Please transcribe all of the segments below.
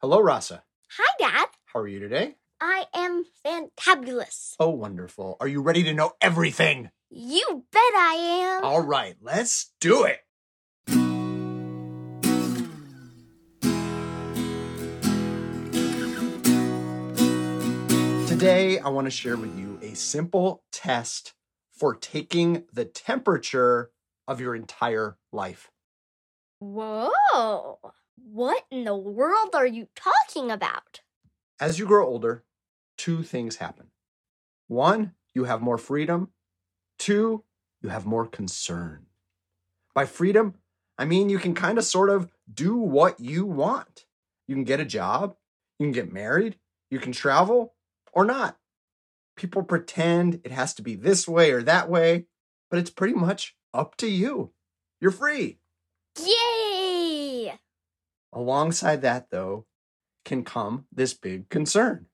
Hello, Rasa. Hi, Dad. How are you today? I am fantabulous. Oh, wonderful. Are you ready to know everything? You bet I am. All right, let's do it. Today, I want to share with you a simple test for taking the temperature of your entire life. Whoa. What in the world are you talking about? As you grow older, two things happen. One, you have more freedom. Two, you have more concern. By freedom, I mean you can kind of sort of do what you want. You can get a job, you can get married, you can travel or not. People pretend it has to be this way or that way, but it's pretty much up to you. You're free. Yay! Alongside that, though, can come this big concern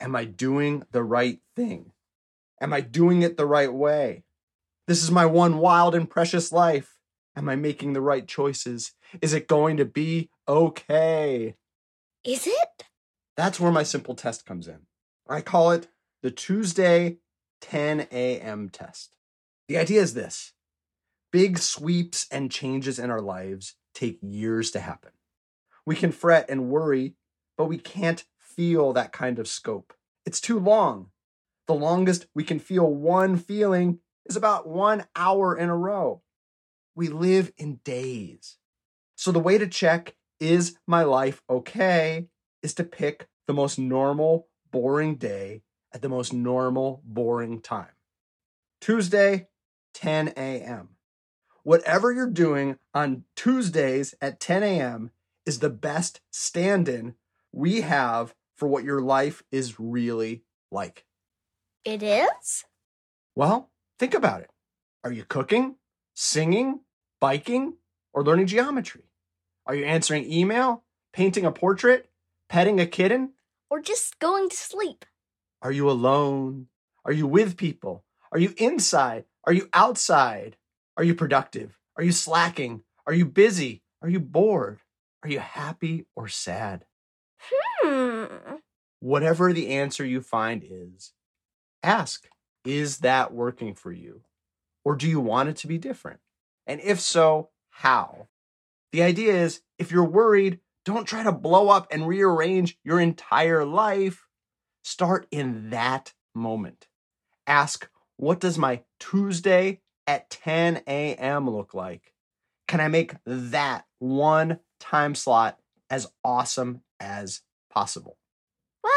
Am I doing the right thing? Am I doing it the right way? This is my one wild and precious life. Am I making the right choices? Is it going to be okay? Is it? That's where my simple test comes in. I call it the Tuesday 10 a.m. test. The idea is this big sweeps and changes in our lives take years to happen. We can fret and worry, but we can't feel that kind of scope. It's too long. The longest we can feel one feeling is about one hour in a row. We live in days. So the way to check, is my life okay, is to pick the most normal, boring day at the most normal, boring time. Tuesday, 10 a.m. Whatever you're doing on Tuesdays at 10 a.m. is the best stand in we have for what your life is really like. It is? Well, think about it. Are you cooking, singing, biking, or learning geometry? Are you answering email, painting a portrait, petting a kitten? Or just going to sleep? Are you alone? Are you with people? Are you inside? Are you outside? Are you productive? Are you slacking? Are you busy? Are you bored? Are you happy or sad? Hmm. Whatever the answer you find is, ask Is that working for you? Or do you want it to be different? And if so, how? The idea is if you're worried, don't try to blow up and rearrange your entire life. Start in that moment. Ask, what does my Tuesday at 10 a.m. look like? Can I make that one time slot as awesome as possible? Well,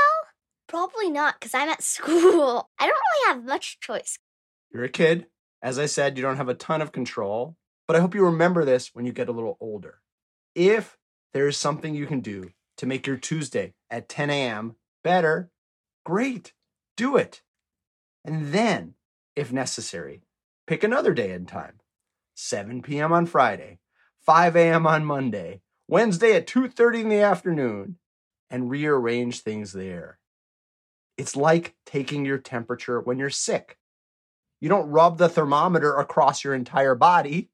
probably not because I'm at school. I don't really have much choice. You're a kid. As I said, you don't have a ton of control, but I hope you remember this when you get a little older. If there is something you can do to make your Tuesday at 10 a.m. better, great, do it. And then, if necessary, pick another day and time 7 p.m. on Friday, 5 a.m. on Monday, Wednesday at 2:30 in the afternoon, and rearrange things there. It's like taking your temperature when you're sick. You don't rub the thermometer across your entire body.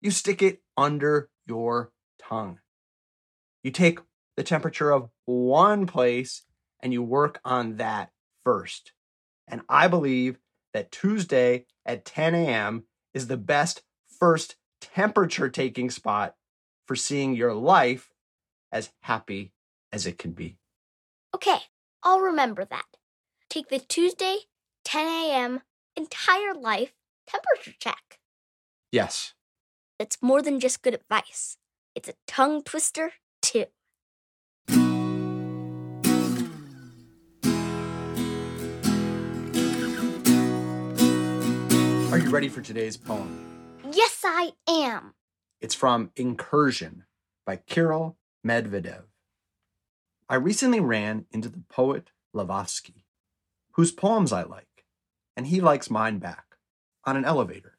You stick it under your tongue. You take the temperature of one place and you work on that first. And I believe that Tuesday at 10 a.m. is the best first temperature taking spot for seeing your life as happy as it can be. Okay, I'll remember that. Take the Tuesday, 10 a.m. entire life temperature check. Yes. It's more than just good advice, it's a tongue twister, too. Are you ready for today's poem? Yes, I am. It's from Incursion by Kirill Medvedev. I recently ran into the poet Lavovsky, whose poems I like, and he likes mine back, on an elevator.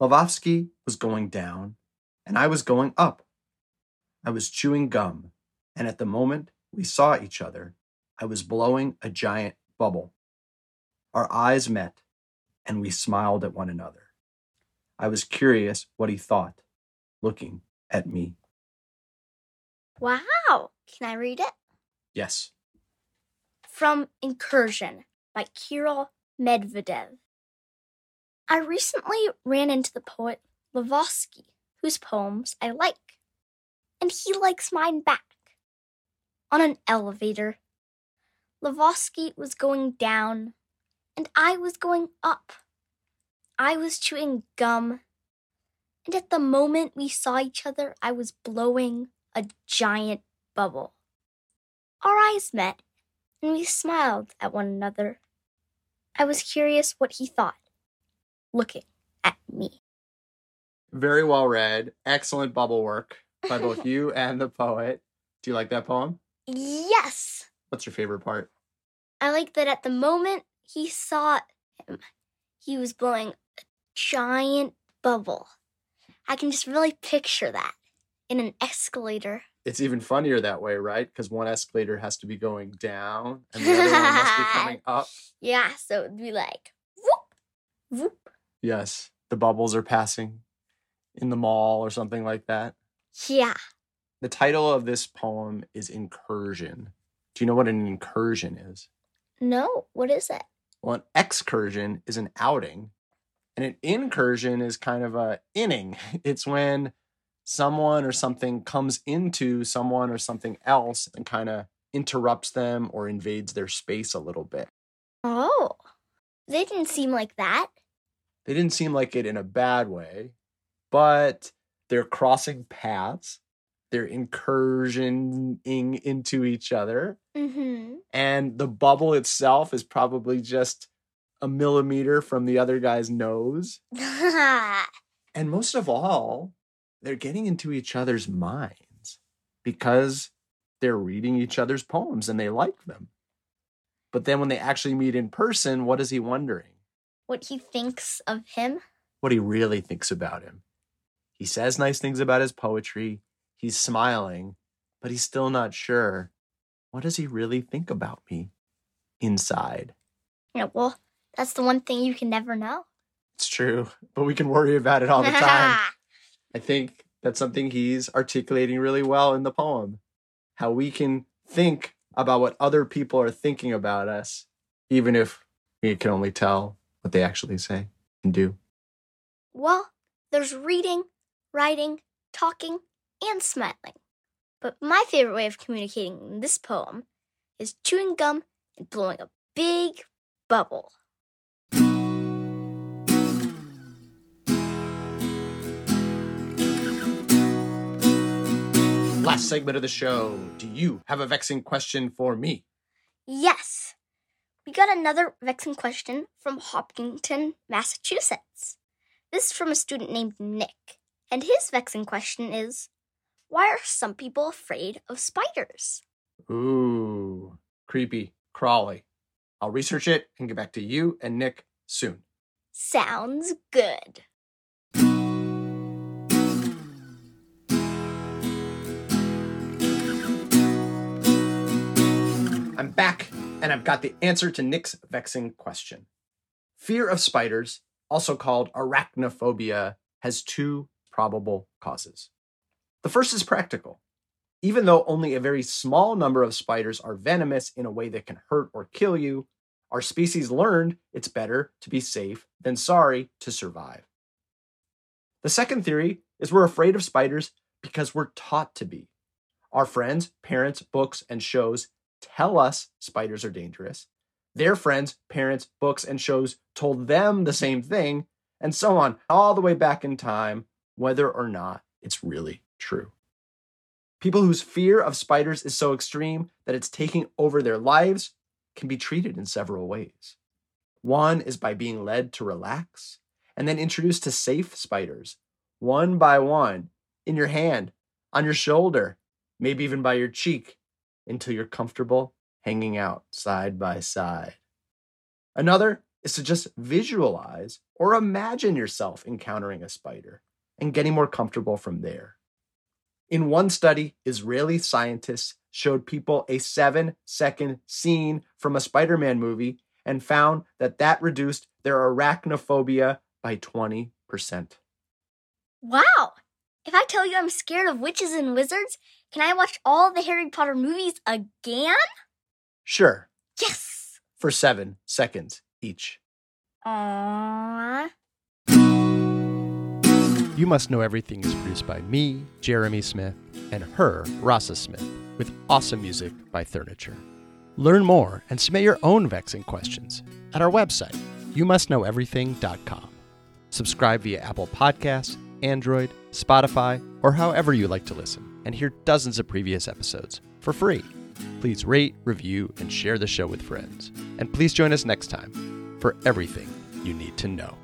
Lavovsky was going down, and I was going up. I was chewing gum, and at the moment we saw each other, I was blowing a giant bubble. Our eyes met, and we smiled at one another. I was curious what he thought, looking at me. Wow, Can I read it? Yes. From Incursion by Kirill Medvedev. I recently ran into the poet Lavosky, whose poems I like, and he likes mine back. On an elevator, Lavosky was going down, and I was going up. I was chewing gum, and at the moment we saw each other, I was blowing a giant bubble. Our eyes met, and we smiled at one another. I was curious what he thought, looking at me. Very well read. Excellent bubble work by both you and the poet. Do you like that poem? Yes! What's your favorite part? I like that at the moment he saw him, he was blowing a giant bubble. I can just really picture that in an escalator. It's even funnier that way, right? Because one escalator has to be going down and the other one must be coming up. Yeah, so it'd be like whoop, whoop. Yes, the bubbles are passing in the mall or something like that. Yeah. The title of this poem is Incursion. Do you know what an incursion is? No, what is it? Well, an excursion is an outing, and an incursion is kind of a inning. It's when someone or something comes into someone or something else and kind of interrupts them or invades their space a little bit. Oh, they didn't seem like that. They didn't seem like it in a bad way, but they're crossing paths. They're incursioning into each other. Mm-hmm. And the bubble itself is probably just a millimeter from the other guy's nose. And most of all, they're getting into each other's minds because they're reading each other's poems and they like them. But then when they actually meet in person, what is he wondering? what he thinks of him. What he really thinks about him. He says nice things about his poetry. He's smiling, but he's still not sure. What does he really think about me inside? Know, well, that's the one thing you can never know. It's true, but we can worry about it all the time. I think that's something he's articulating really well in the poem. How we can think about what other people are thinking about us, even if we can only tell what they actually say and do. well, there's reading, writing, talking, and smiling. But my favorite way of communicating in this poem is chewing gum and blowing a big bubble. Last segment of the show. Do you have a vexing question for me? Yes, we got another vexing question from Hopkinton, Massachusetts. This is from a student named Nick, and his vexing question is Why are some people afraid of spiders? Ooh, creepy, crawly. I'll research it and get back to you and Nick soon. Sounds good. I'm back and I've got the answer to Nick's vexing question. Fear of spiders, also called arachnophobia, has two probable causes. The first is practical. Even though only a very small number of spiders are venomous in a way that can hurt or kill you, our species learned it's better to be safe than sorry to survive. The second theory is we're afraid of spiders because we're taught to be. Our friends, parents, books, and shows tell us spiders are dangerous. Their friends, parents, books, and shows told them the same thing, and so on, all the way back in time, whether or not it's really true. People whose fear of spiders is so extreme that it's taking over their lives can be treated in several ways. One is by being led to relax and then introduced to safe spiders, one by one, in your hand, on your shoulder, maybe even by your cheek, until you're comfortable hanging out side by side. Another is to just visualize or imagine yourself encountering a spider and getting more comfortable from there. In one study, Israeli scientists showed people a seven second scene from a Spider Man movie and found that that reduced their arachnophobia by 20%. Wow! If I tell you I'm scared of witches and wizards, can I watch all the Harry Potter movies again? Sure, Yes! for seven seconds each. Aww. You Must Know Everything is produced by me, Jeremy Smith, and her, Rasa Smith, with awesome music by Furniture. Learn more and submit your own vexing questions at our website, youmustknoweverything.com. Subscribe via Apple Podcasts, Android, Spotify, or however you like to listen, and hear dozens of previous episodes for free. Please rate, review, and share the show with friends. And please join us next time for everything you need to know.